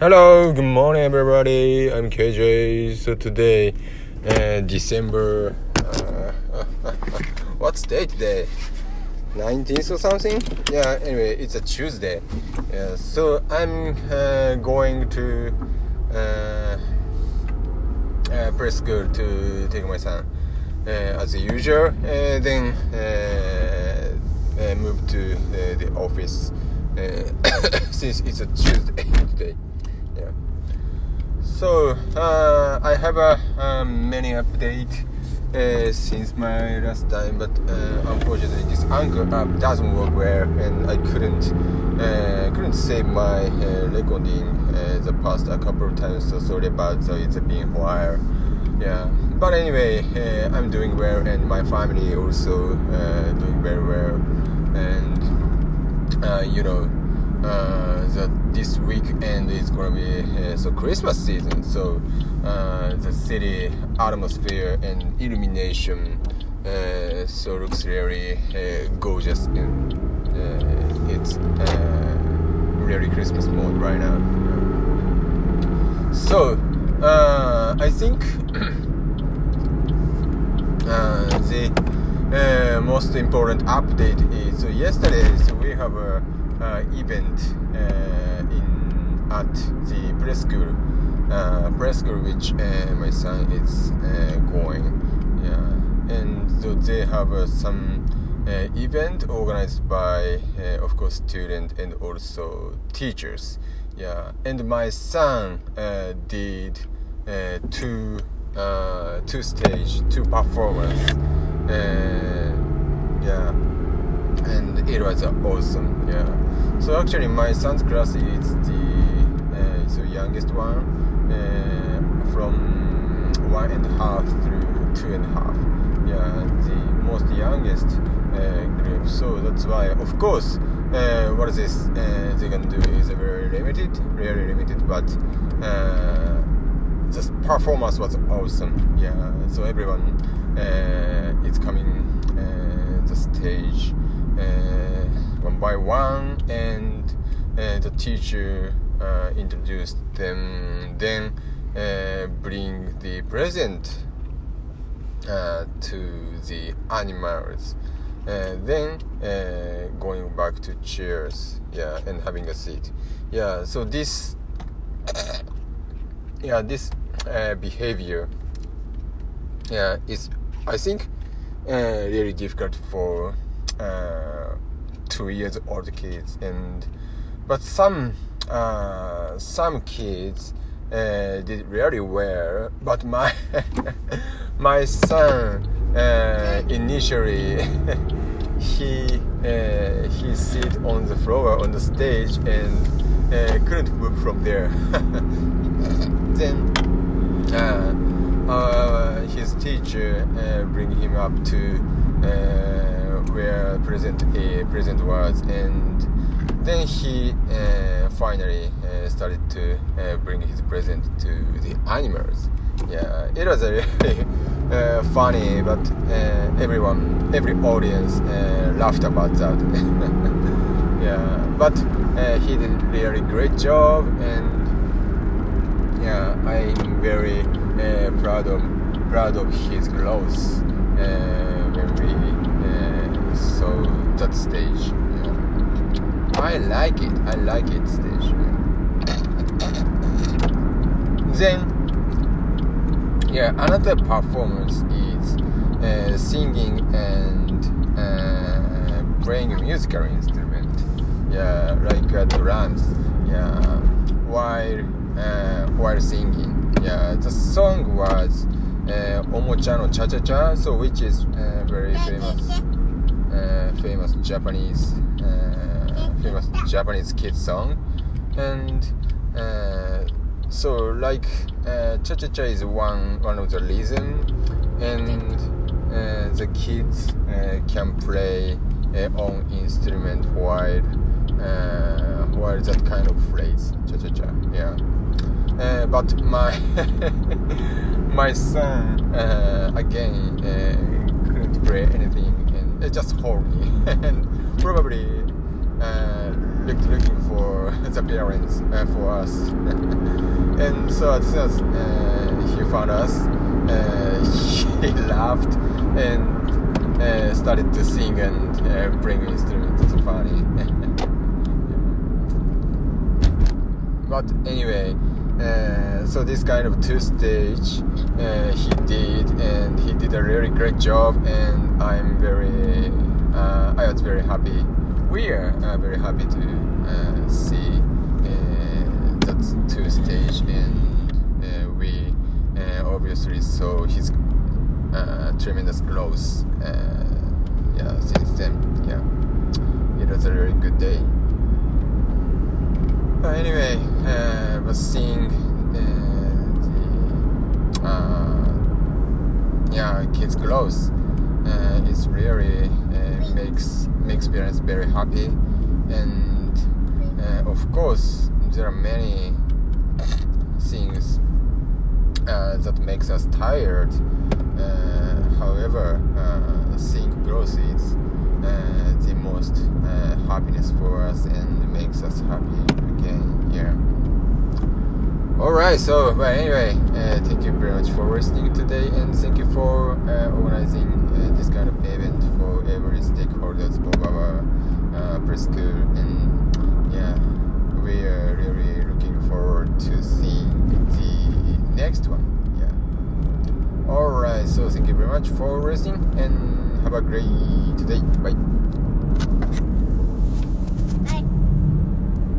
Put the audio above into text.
Hello, good morning, everybody. I'm KJ. So today, uh, December. Uh, what's day today? 19th or something? Yeah. Anyway, it's a Tuesday. Yeah. So I'm uh, going to uh, uh, press school to take my son uh, as usual. Uh, then move to the office since it's a Tuesday today. So uh, I have a um, many update uh, since my last time, but uh, unfortunately this anchor app doesn't work well, and I couldn't uh, couldn't save my uh, recording the past a couple of times. So sorry about so it's been a while. Yeah, but anyway, I'm doing well, and my family also doing very well, and you know uh, that this weekend is gonna be uh, so Christmas season. So uh, the city atmosphere and illumination uh, so looks really uh, gorgeous. And, uh, it's really Christmas mode right now. So I think the most important update is yesterday. So we have a event uh, in at the press school, uh, press which uh, my son is uh, going. Yeah, and so they have uh, some uh, event organized by, uh, of course, students and also teachers. Yeah, and my son uh, did uh, two uh, two stage, two performance. It was uh, awesome. Yeah. So actually, my son's class is the uh, youngest one uh, from one and a half through two and a half. Yeah, the most youngest uh, group. So that's why, of course, uh, what is this they can do is very limited, really limited, but. The performance was awesome. Yeah, so everyone uh, is coming uh, the stage one by one, and uh, the teacher uh, introduced them. Then uh, bring the present uh, to the animals. Uh, then uh, going back to chairs, yeah, and having a seat. Yeah, so this yeah this uh, behavior yeah is i think uh, really difficult for uh, two years old kids and but some uh, some kids uh, did really well but my my son uh, initially he uh, he sit on the floor on the stage and uh, couldn't move from there. Then his teacher bring him up to where present uh, present was and then he uh, finally uh, started to uh, bring his present to the animals. Yeah it was really uh, funny but uh, everyone every audience laughed about that. Yeah but he did really great job and yeah, I'm very proud of proud of his uh, when we that stage. Yeah. I like it. I like it stage. Yeah. Then, yeah, another performance is uh, singing and uh, playing a musical instrument. Yeah, like uh, drums. Yeah, while uh, while singing. Yeah, the song was uh, Omocha no Cha Cha Cha, so which is uh, very famous, uh, famous Japanese, uh, famous Japanese kids song, and uh, so like uh, Cha Cha Cha is one one of the reason, and uh, the kids can play on instrument while while that kind of phrase Cha Cha Cha, yeah. But my my son again couldn't play anything just me and probably uh, looked looking for the parents uh, for us. and so as soon as uh, he found us, uh, he laughed and uh, started to sing and uh, bring instruments. It's funny. But anyway, uh, so this kind of two stage uh, he did, and he did a really great job, and I'm very, uh, I was very happy. We are uh, very happy to uh, see that two stage, and we obviously saw his tremendous growth. yeah, since then, yeah, it was a really good day. But anyway, uh, was seeing uh, the uh, yeah kids' clothes uh, is really uh, makes me experience very happy, and uh, of course there are many things uh, that makes us tired. however, seeing growth is the most happiness for us and makes us happy again yeah Alright, so, but anyway, uh, thank you very much for listening today and thank you for uh, organizing uh, this kind of event for every stakeholders of our uh, press. And yeah, we are really looking forward to seeing the next one. Yeah. Alright, so thank you very much for listening and have a great day. Bye.